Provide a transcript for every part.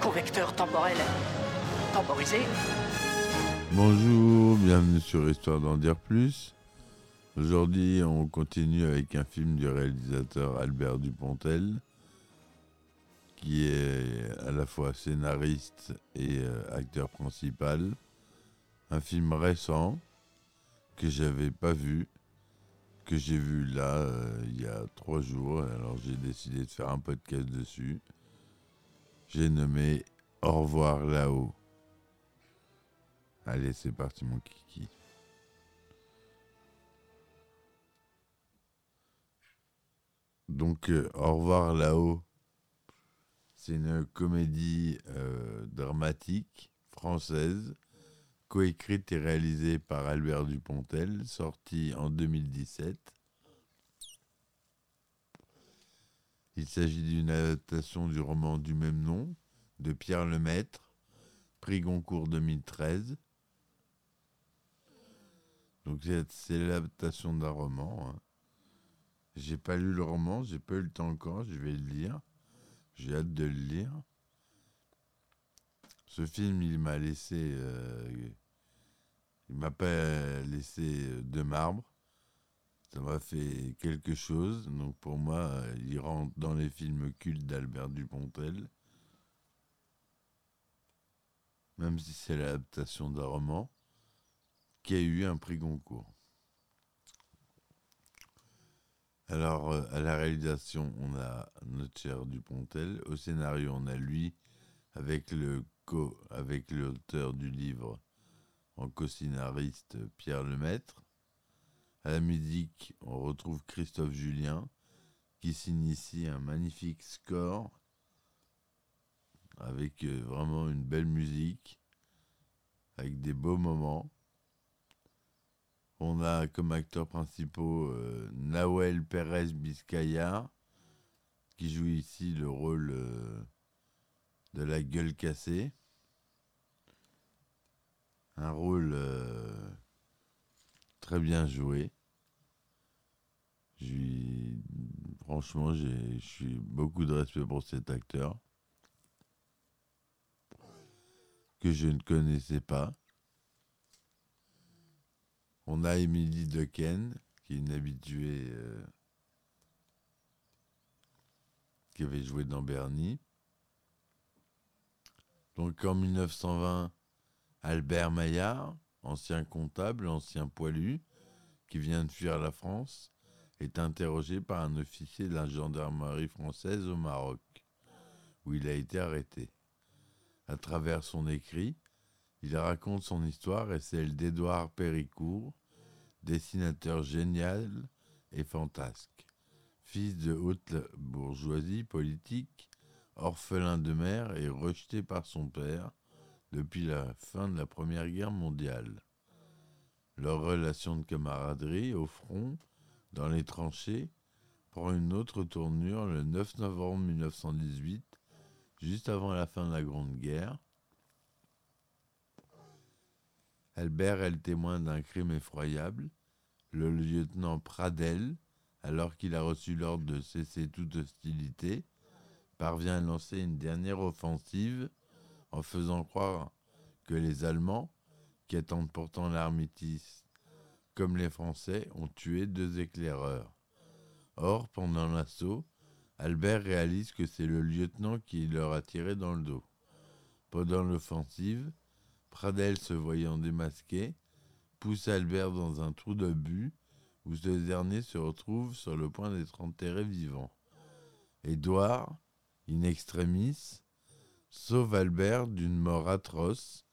Convecteur temporel temporisé. Bonjour, bienvenue sur Histoire d'en dire plus. Aujourd'hui, on continue avec un film du réalisateur Albert Dupontel, qui est à la fois scénariste et euh, acteur principal. Un film récent que j'avais pas vu, que j'ai vu là euh, il y a trois jours. Alors j'ai décidé de faire un podcast dessus. J'ai nommé Au revoir là-haut. Allez, c'est parti mon kiki. Donc, euh, Au revoir là-haut, c'est une comédie euh, dramatique française, coécrite et réalisée par Albert Dupontel, sortie en 2017. Il s'agit d'une adaptation du roman du même nom de Pierre Lemaître, prix Goncourt 2013. Donc c'est- l'adaptation d'un roman. hein. J'ai pas lu le roman, j'ai pas eu le temps encore, je vais le lire. J'ai hâte de le lire. Ce film, il m'a laissé, euh, il m'a pas laissé de marbre. Ça m'a fait quelque chose. Donc pour moi, euh, il rentre dans les films cultes d'Albert Dupontel. Même si c'est l'adaptation d'un roman qui a eu un prix Goncourt. Alors, euh, à la réalisation, on a notre cher Dupontel. Au scénario, on a lui, avec l'auteur du livre en co-scénariste Pierre Lemaître. À la musique, on retrouve Christophe Julien, qui signe ici un magnifique score, avec euh, vraiment une belle musique, avec des beaux moments. On a comme acteurs principaux euh, Nawel Pérez Biscaya, qui joue ici le rôle euh, de la gueule cassée. Un rôle euh, très bien joué. Franchement, j'ai beaucoup de respect pour cet acteur que je ne connaissais pas. On a Émilie Dequesne, qui est une habituée euh, qui avait joué dans Bernie. Donc en 1920, Albert Maillard, ancien comptable, ancien poilu, qui vient de fuir la France, est interrogé par un officier de la gendarmerie française au Maroc, où il a été arrêté. À travers son écrit, il raconte son histoire et celle d'Édouard Péricourt, dessinateur génial et fantasque. Fils de haute bourgeoisie politique, orphelin de mère et rejeté par son père depuis la fin de la Première Guerre mondiale. Leur relation de camaraderie au front, dans les tranchées, prend une autre tournure le 9 novembre 1918, juste avant la fin de la Grande Guerre. Albert est le témoin d'un crime effroyable. Le lieutenant Pradel, alors qu'il a reçu l'ordre de cesser toute hostilité, parvient à lancer une dernière offensive en faisant croire que les Allemands, qui attendent pourtant l'armistice, comme les Français, ont tué deux éclaireurs. Or, pendant l'assaut, Albert réalise que c'est le lieutenant qui leur a tiré dans le dos. Pendant l'offensive, Pradel, se voyant démasqué, pousse Albert dans un trou de but où ce dernier se retrouve sur le point d'être enterré vivant. Édouard, in extremis, sauve Albert d'une mort atroce,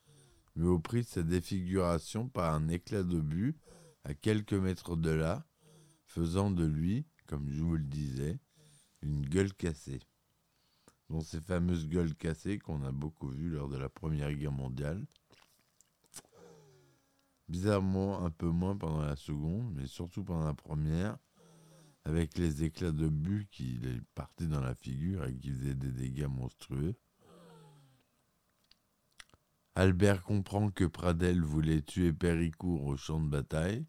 mais au prix de sa défiguration par un éclat d'obus à quelques mètres de là, faisant de lui, comme je vous le disais, une gueule cassée. Dont ces fameuses gueules cassées qu'on a beaucoup vues lors de la Première Guerre mondiale. Bizarrement, un peu moins pendant la Seconde, mais surtout pendant la Première, avec les éclats de but qui partaient dans la figure et qui faisaient des dégâts monstrueux. Albert comprend que Pradel voulait tuer Péricourt au champ de bataille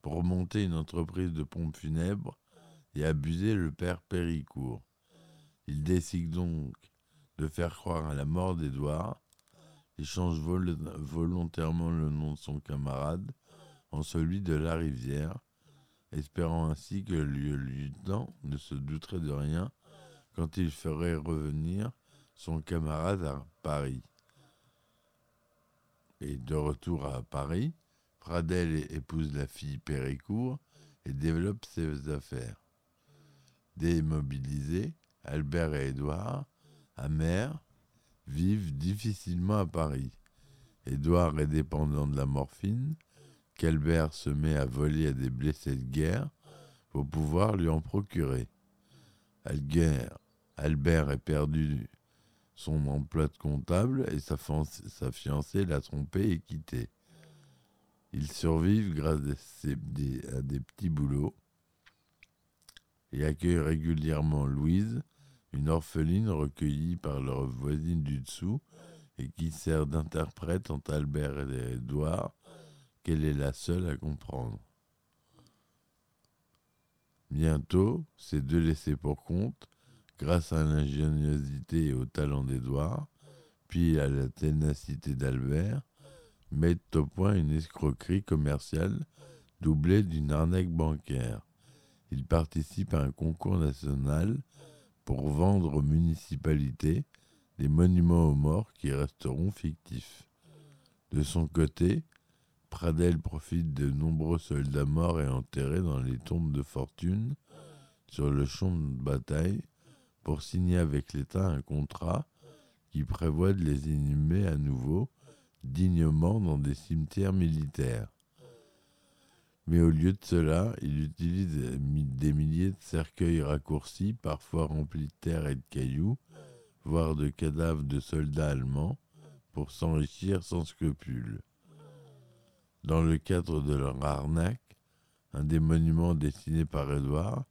pour monter une entreprise de pompes funèbres et abuser le père Péricourt. Il décide donc de faire croire à la mort d'Édouard. Il change volontairement le nom de son camarade en celui de la rivière, espérant ainsi que le lieutenant ne se douterait de rien quand il ferait revenir son camarade à Paris. Et de retour à Paris, Pradel épouse la fille Péricourt et développe ses affaires. Démobilisés, Albert et Édouard, amers, vivent difficilement à Paris. Édouard est dépendant de la morphine, qu'Albert se met à voler à des blessés de guerre pour pouvoir lui en procurer. Albert est perdu son emploi de comptable et sa, fiancée l'a trompé et quitté. Ils survivent grâce à des petits boulots et accueillent régulièrement Louise, une orpheline recueillie par leur voisine du dessous et qui sert d'interprète entre Albert et Édouard, qu'elle est la seule à comprendre. Bientôt, ces deux laissés pour compte, grâce à l'ingéniosité et au talent d'Édouard, puis à la ténacité d'Albert, mettent au point une escroquerie commerciale doublée d'une arnaque bancaire. Ils participent à un concours national pour vendre aux municipalités des monuments aux morts qui resteront fictifs. De son côté, Pradel profite de nombreux soldats morts et enterrés dans les tombes de fortune sur le champ de bataille pour signer avec l'État un contrat qui prévoit de les inhumer à nouveau dignement dans des cimetières militaires. Mais au lieu de cela, il utilise des milliers de cercueils raccourcis, parfois remplis de terre et de cailloux, voire de cadavres de soldats allemands, pour s'enrichir sans scrupule. Dans le cadre de leur arnaque, un des monuments dessinés par Édouard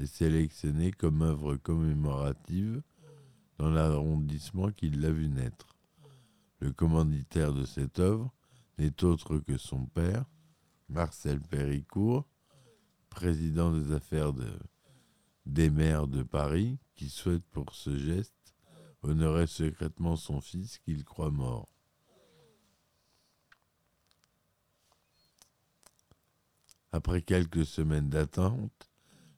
est sélectionné comme œuvre commémorative dans l'arrondissement qui l'a vu naître. Le commanditaire de cette œuvre n'est autre que son père, Marcel Péricourt, président des affaires des maires de Paris, qui souhaite pour ce geste honorer secrètement son fils qu'il croit mort. Après quelques semaines d'attente,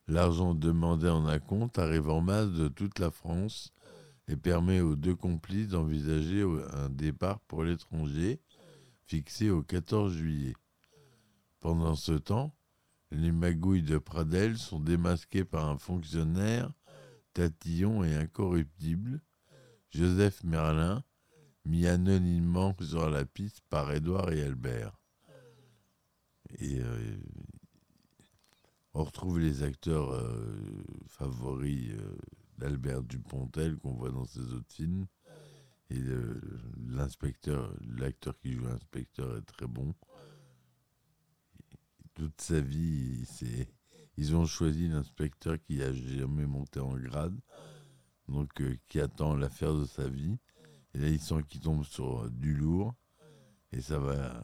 l'argent demandé en acompte arrive en masse de toute la France et permet aux deux complices d'envisager un départ pour l'étranger fixé au 14 juillet. Pendant ce temps, les magouilles de Pradel sont démasquées par un fonctionnaire tatillon et incorruptible, Joseph Merlin, mis anonymement sur la piste par Édouard et Albert. Euh, on retrouve les acteurs euh, favoris euh, d'Albert Dupontel qu'on voit dans ses autres films. Et l'inspecteur, l'acteur qui joue l'inspecteur est très bon toute sa vie, ils ont choisi l'inspecteur qui a jamais monté en grade, donc euh, qui attend l'affaire de sa vie. Et là, ils sent qu'il tombe sur du lourd, et ça va.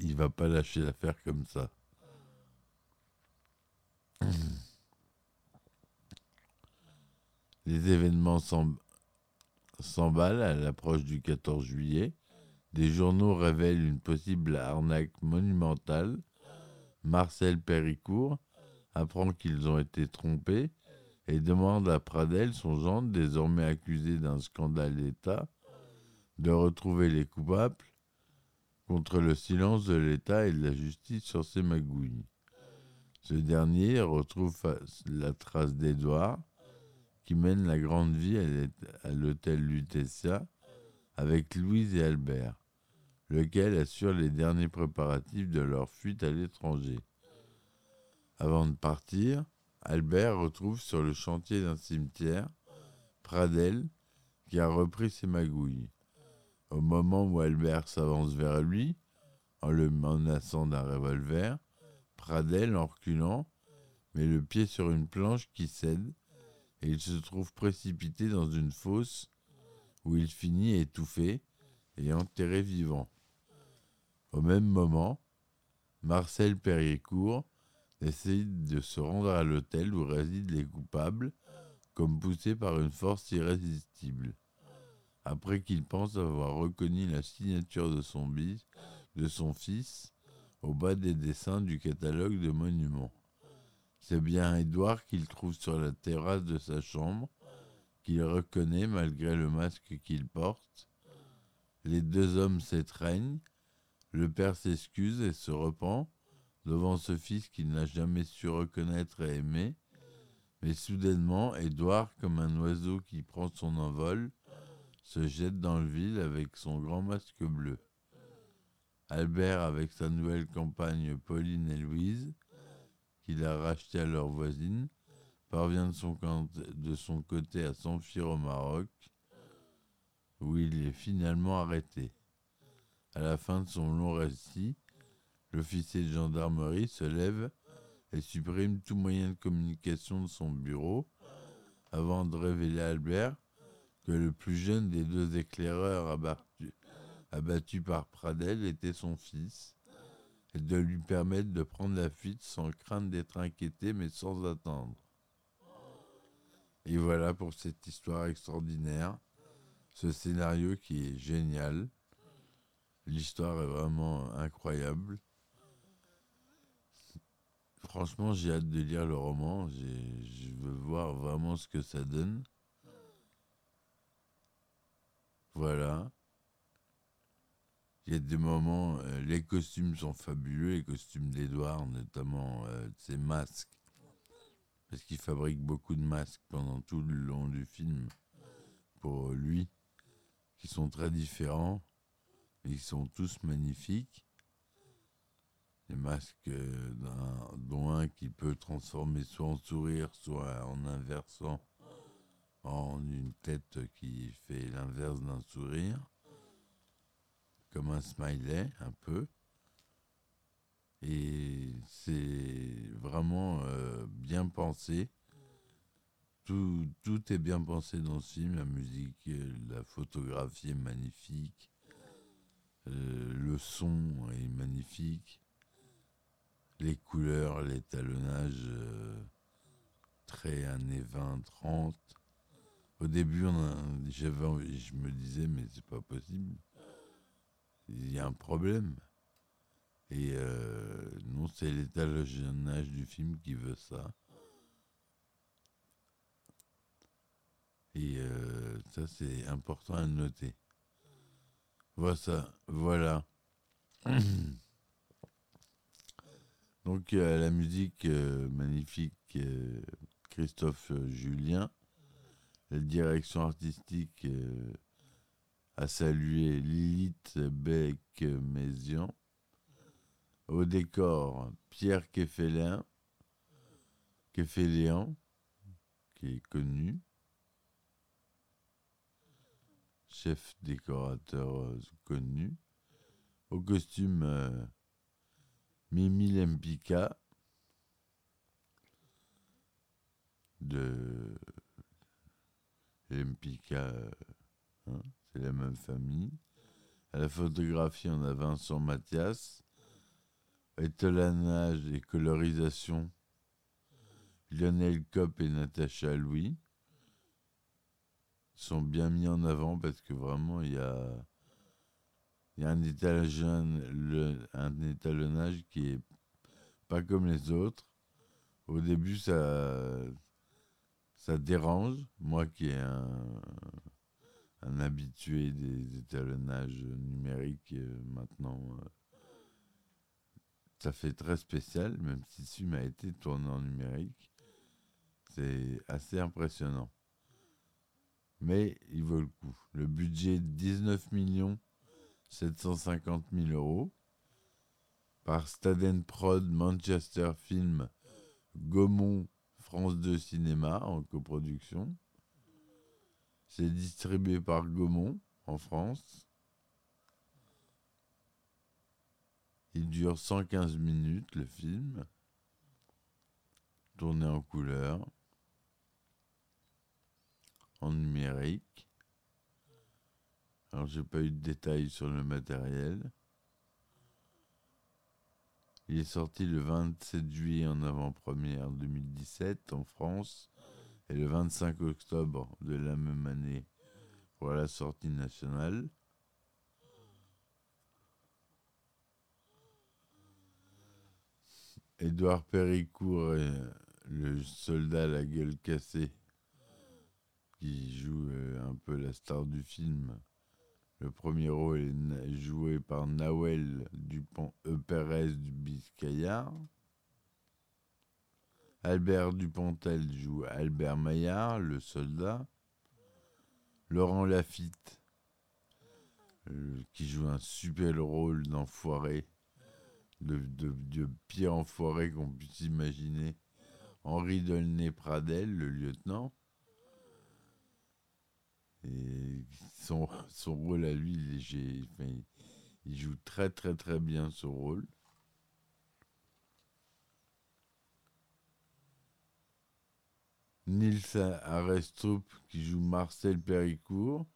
Il va pas lâcher l'affaire comme ça. Les événements s'emballent à l'approche du 14 juillet. Des journaux révèlent une possible arnaque monumentale. Marcel Péricourt apprend qu'ils ont été trompés et demande à Pradel, son gendre, désormais accusé d'un scandale d'État, de retrouver les coupables contre le silence de l'État et de la justice sur ces magouilles. Ce dernier retrouve la trace d'Édouard, qui mène la grande vie à l'hôtel Lutetia avec Louise et Albert. lequel assure les derniers préparatifs de leur fuite à l'étranger. Avant de partir, Albert retrouve sur le chantier d'un cimetière Pradel qui a repris ses magouilles. Au moment où Albert s'avance vers lui, en le menaçant d'un revolver, Pradel, en reculant, met le pied sur une planche qui cède et il se trouve précipité dans une fosse où il finit étouffé et enterré vivant. Au même moment, Marcel Perrier-Court décide de se rendre à l'hôtel où résident les coupables, comme poussé par une force irrésistible. Après qu'il pense avoir reconnu la signature de de son fils au bas des dessins du catalogue de monuments. C'est bien Édouard qu'il trouve sur la terrasse de sa chambre, qu'il reconnaît malgré le masque qu'il porte. Les deux hommes s'étreignent, le père s'excuse et se repent devant ce fils qu'il n'a jamais su reconnaître et aimer. Mais soudainement, Édouard, comme un oiseau qui prend son envol, se jette dans le vide avec son grand masque bleu. Albert, avec sa nouvelle compagne Pauline et Louise, qu'il a rachetée à leur voisine, parvient de son, côté à s'enfuir au Maroc, où il est finalement arrêté. À la fin de son long récit, l'officier de gendarmerie se lève et supprime tout moyen de communication de son bureau avant de révéler à Albert que le plus jeune des deux éclaireurs abattus, par Pradel était son fils et de lui permettre de prendre la fuite sans crainte d'être inquiété mais sans attendre. Et voilà pour cette histoire extraordinaire, ce scénario qui est génial. L'histoire est vraiment incroyable. Franchement, j'ai hâte de lire le roman. Je veux voir vraiment ce que ça donne. Voilà. Il y a des moments, euh, les costumes sont fabuleux, les costumes d'Edouard, notamment euh, ses masques. Parce qu'il fabrique beaucoup de masques pendant tout le long du film pour lui, qui sont très différents. Ils sont tous magnifiques. Les masques, euh, dont un qui peut transformer soit en sourire, soit en inversant en une tête qui fait l'inverse d'un sourire, comme un smiley un peu. Et c'est vraiment euh, bien pensé. Tout, tout, est bien pensé dans ce film, la musique, euh, la photographie est magnifique. Euh, le son est magnifique, les couleurs, l'étalonnage très années 20-30. Au début, j'avais, je me disais, mais c'est pas possible. Il y a un problème. Et euh, non, c'est l'étalonnage du film qui veut ça. Et ça, c'est important à noter. Voilà. voilà. Donc euh, la musique euh, magnifique euh, Christophe Julien, la direction artistique a salué Lilith Beck-Mézian, au décor Pierre Keffelin, Keffeléan, qui est connu, chef décorateur euh, connu. Au costume euh, Mimi de Lempika, euh, hein, c'est la même famille. À la photographie, on a Vincent Mathias. Étalonnage et colorisation, Lionel Kopp et Natacha Louis sont bien mis en avant parce que vraiment, il y a, y a un, étalonnage, un étalonnage qui est pas comme les autres. Au début, ça, ça dérange. Moi qui ai un, un habitué des étalonnages numériques euh, maintenant, euh, ça fait très spécial, même si film a été tourné en numérique. C'est assez impressionnant mais il vaut le coup. Le budget 19 millions 750 000 euros. Par Staden Prod, Manchester Film, Gaumont, France 2 Cinéma en coproduction. C'est distribué par Gaumont en France. Il dure 115 minutes le film, tourné en couleur, en numérique. Alors j'ai pas eu de détails sur le matériel. Il est sorti le 27 juillet en avant-première 2017 en France et le 25 octobre de la même année pour la sortie nationale. Édouard Péricourt le soldat à la gueule cassée qui joue euh, un peu la star du film. Le premier rôle est joué par Nawel Dupont e. Pérez du Biscayard. Albert Dupontel joue Albert Maillard, le soldat. Laurent Lafitte, euh, qui joue un super rôle d'enfoiré, de, pire enfoiré qu'on puisse imaginer. Henri Dolnay-Pradel, le lieutenant. Et son, son rôle à lui, il, il joue très très très bien ce rôle. Nils Arestrup qui joue Marcel Péricourt,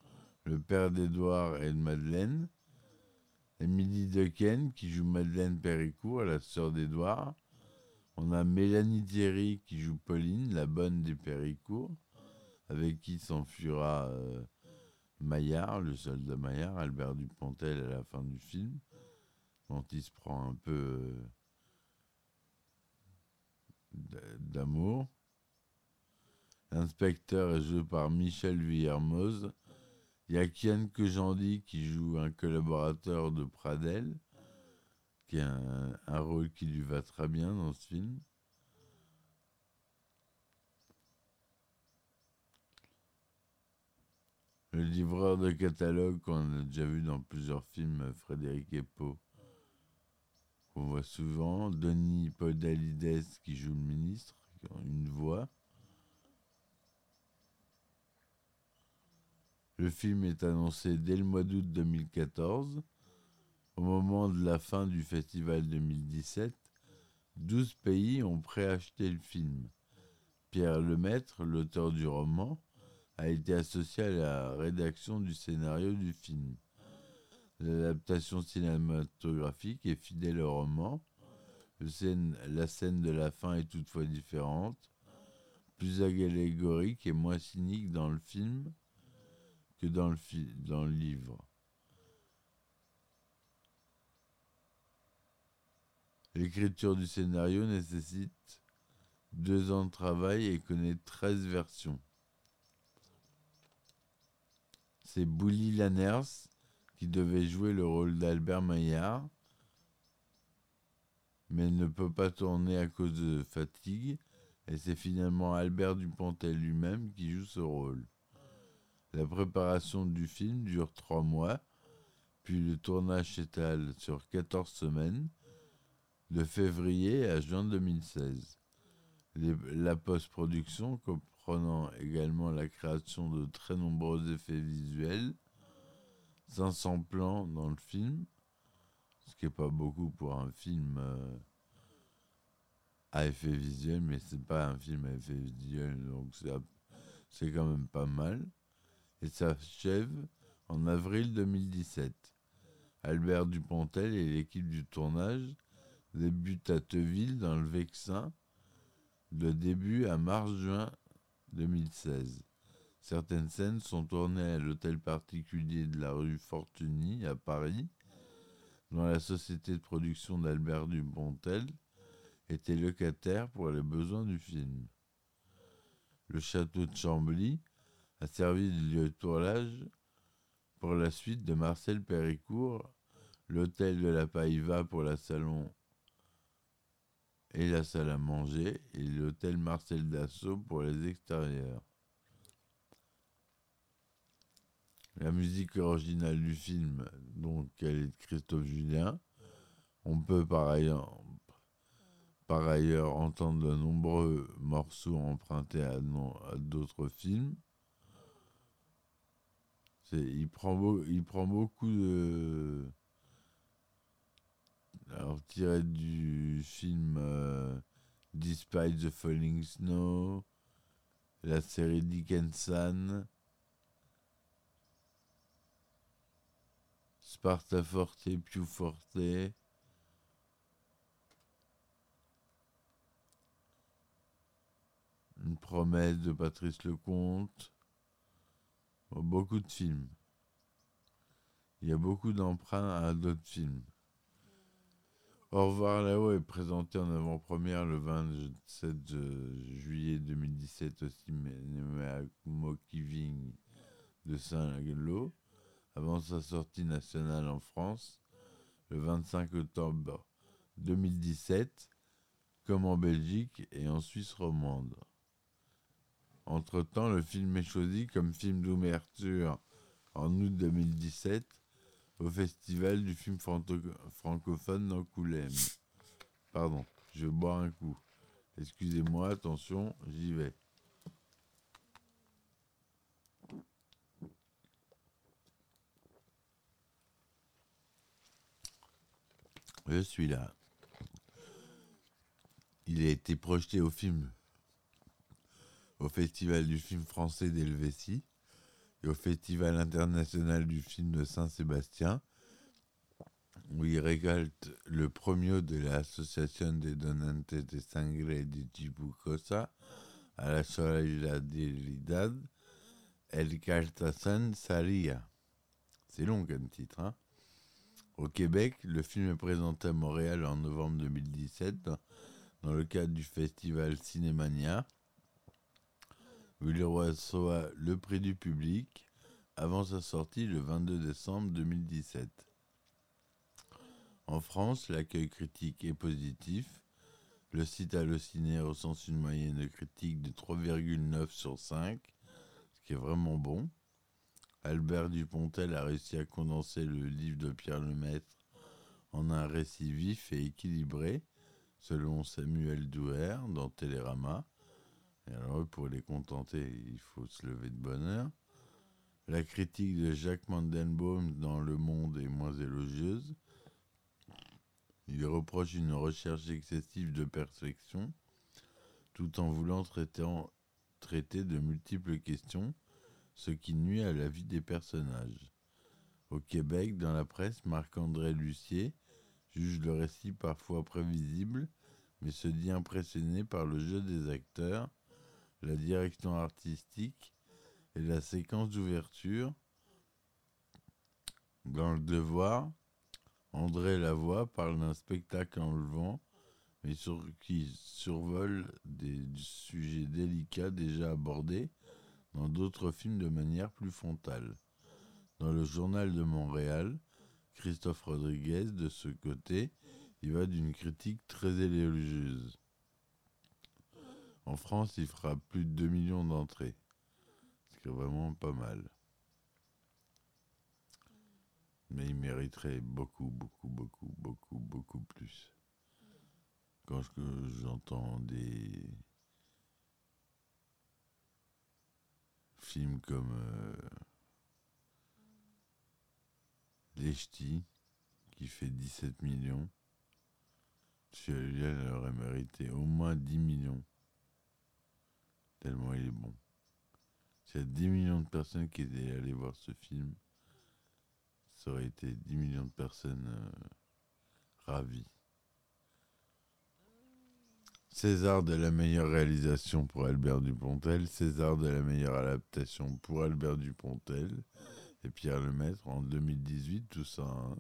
le père d'Edouard et de Madeleine. Émilie Dequesne qui joue Madeleine Péricourt, la sœur d'Edouard. On a Mélanie Thierry qui joue Pauline, la bonne des Péricourt, avec qui s'enfuira euh, Maillard, le soldat Maillard, Albert Dupontel à la fin du film, dont il se prend un peu euh, d'amour. L'inspecteur est joué par Michel Villermoz. Il y a Kian qui joue un collaborateur de Pradel, qui a un, rôle qui lui va très bien dans ce film. Le livreur de catalogue qu'on a déjà vu dans plusieurs films, Frédéric Epo, qu'on voit souvent. Denis Podalides qui joue le ministre, une voix. Le film est annoncé dès le mois d'août 2014. Au moment de la fin du festival 2017, 12 pays ont préacheté le film. Pierre Lemaître, l'auteur du roman, a été associé à la rédaction du scénario du film. L'adaptation cinématographique est fidèle au roman. la scène de la fin est toutefois différente, plus allégorique et moins cynique dans le film dans le, livre. L'écriture du scénario nécessite deux ans de travail et connaît 13 versions. C'est Bouli Lanners qui devait jouer le rôle d'Albert Maillard, mais ne peut pas tourner à cause de fatigue, et c'est finalement Albert Dupontel lui-même qui joue ce rôle. La préparation du film dure trois mois, puis le tournage s'étale sur 14 semaines, de février à juin 2016. la post-production, comprenant également la création de très nombreux effets visuels, 500 plans dans le film, ce qui n'est pas beaucoup pour un film euh, à effet visuel, mais c'est pas un film à effet visuel, donc c'est quand même pas mal et s'achève en avril 2017. Albert Dupontel et l'équipe du tournage débutent à Teville dans le Vexin le début à mars-juin 2016. Certaines scènes sont tournées à l'hôtel particulier de la rue Fortuny à Paris, dont la société de production d'Albert Dupontel était locataire pour les besoins du film. Le château de Chambly a servi de lieu de tournage pour la suite de Marcel Péricourt, l'hôtel de la Païva pour la salon et la salle à manger, et l'hôtel Marcel Dassault pour les extérieurs. La musique originale du film, donc, elle est de Christophe Julien. On peut par ailleurs, entendre de nombreux morceaux empruntés à d'autres films. Il prend, il prend beaucoup de. Alors, tiré du film euh, Despite the Falling Snow, la série Dickenson, Sparta Forte, Forte. Une promesse de Patrice Lecomte. Beaucoup de films. Il y a beaucoup d'emprunts à d'autres films. Au revoir là-haut est présenté en avant-première le 27 juillet 2017 au cinéma Mokiving de Saint-Lô, avant sa sortie nationale en France le 25 octobre 2017, comme en Belgique et en Suisse romande. Entre-temps, le film est choisi comme film d'ouverture en août 2017 au Festival du film francophone d'Angoulême. Pardon, je bois un coup. Excusez-moi, attention, j'y vais. Je suis là. Il a été projeté au film au Festival du film français d'Helvétie et au Festival international du film de Saint-Sébastien, où il récolte le premier de l'Association de Donantes de Sangre de Chibucosa à la solidaridad, El Cartasan Saria. C'est long comme titre. Hein au Québec, le film est présenté à Montréal en novembre 2017 dans le cadre du festival Cinémania il reçoit le prix du public avant sa sortie le 22 décembre 2017. En France, l'accueil critique est positif. Le site Allociné recense une moyenne de critique de 3,9 sur 5, ce qui est vraiment bon. Albert Dupontel a réussi à condenser le livre de Pierre Lemaître en un récit vif et équilibré, selon Samuel Douer dans Télérama. Alors, pour les contenter, il faut se lever de bonne heure. La critique de Jacques Mandenbaum dans Le Monde est moins élogieuse. Il reproche une recherche excessive de perfection, tout en voulant traiter de multiples questions, ce qui nuit à la vie des personnages. Au Québec, dans la presse, Marc-André Lucier juge le récit parfois prévisible, mais se dit impressionné par le jeu des acteurs la direction artistique et la séquence d'ouverture. Dans le devoir, André Lavoie parle d'un spectacle enlevant, mais sur, qui survole des sujets délicats déjà abordés dans d'autres films de manière plus frontale. Dans le journal de Montréal, Christophe Rodriguez, de ce côté, il va d'une critique très élogieuse. En France, il fera plus de 2 millions d'entrées. Ce qui est vraiment pas mal. Mais il mériterait beaucoup, beaucoup, beaucoup, beaucoup, beaucoup plus. Quand j'entends des films comme euh, Les qui fait 17 millions, celui-là aurait mérité au moins 10 millions tellement il est bon. S'il y a 10 millions de personnes qui étaient allées voir ce film, ça aurait été 10 millions de personnes euh, ravies. César de la meilleure réalisation pour Albert Dupontel, César de la meilleure adaptation pour Albert Dupontel et Pierre Lemaître en 2018, tout ça. Hein.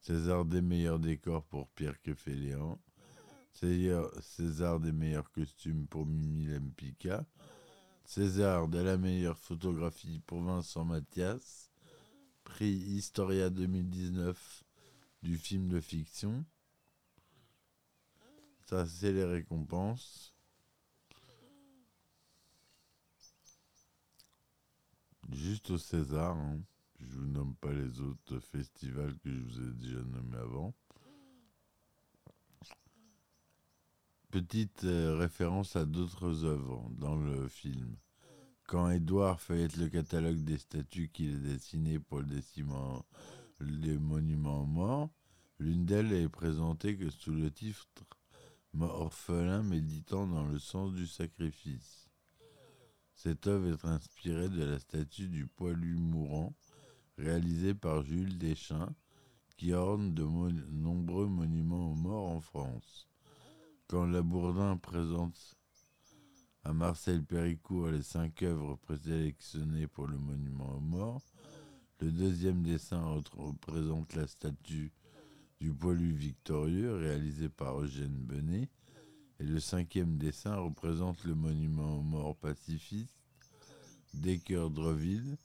César des meilleurs décors pour Pierre Keféléan, César des meilleurs costumes pour Mimi Lempicka. César de la meilleure photographie pour Vincent Mathias. Prix Historia 2019 du film de fiction. Ça, c'est les récompenses. Juste au César. Hein. Je vous nomme pas les autres festivals que je vous ai déjà nommés avant. Petite euh, référence à d'autres œuvres dans le film. Quand Édouard feuillette le catalogue des statues qu'il a dessinées pour le, déciment, le monument aux morts, l'une d'elles est présentée que sous le titre Orphelin méditant dans le sens du sacrifice. Cette œuvre est inspirée de la statue du poilu mourant réalisée par Jules Deschamps qui orne de nombreux monuments aux morts en France. Quand Labourdin présente à Marcel Péricourt les cinq œuvres présélectionnées pour le monument aux morts, le deuxième dessin représente la statue du poilu victorieux réalisé par Eugène Benet, et le cinquième dessin représente le monument aux morts pacifistes d'Ecker-Dreville,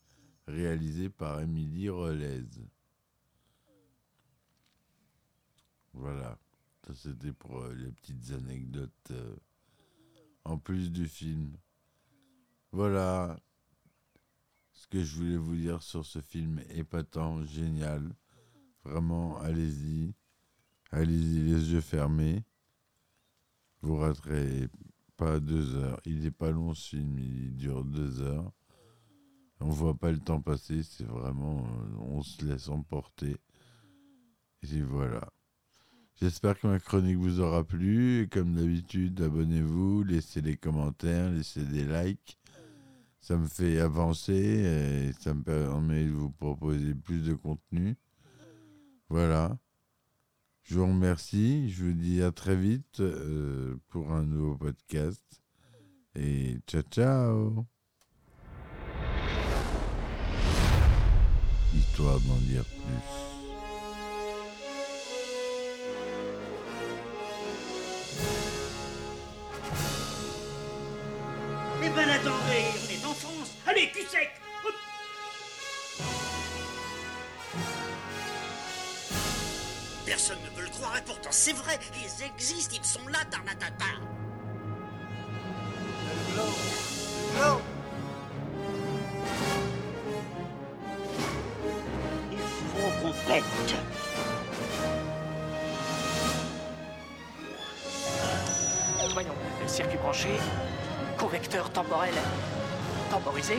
réalisé par Émilie Relaise. Voilà, ça c'était pour euh, les petites anecdotes euh, en plus du film. Voilà ce que je voulais vous dire sur ce film épatant, génial. Vraiment, allez-y. Allez-y les yeux fermés. Vous raterez pas deux heures. Il n'est pas long ce film, il dure deux heures. On voit pas le temps passer, c'est vraiment. Euh, on se laisse emporter. Et voilà. J'espère que ma chronique vous aura plu. Et comme d'habitude, abonnez-vous, laissez des commentaires, laissez des likes. Ça me fait avancer et ça me permet de vous proposer plus de contenu. Voilà. Je vous remercie. Je vous dis à très vite euh, pour un nouveau podcast. Et ciao, ciao. Histoire d'en dire plus. Pourtant c'est vrai, ils existent, ils sont là, Tarnatata. Il faut qu'on pète. Voyons, circuit branché, correcteur temporel temporisé,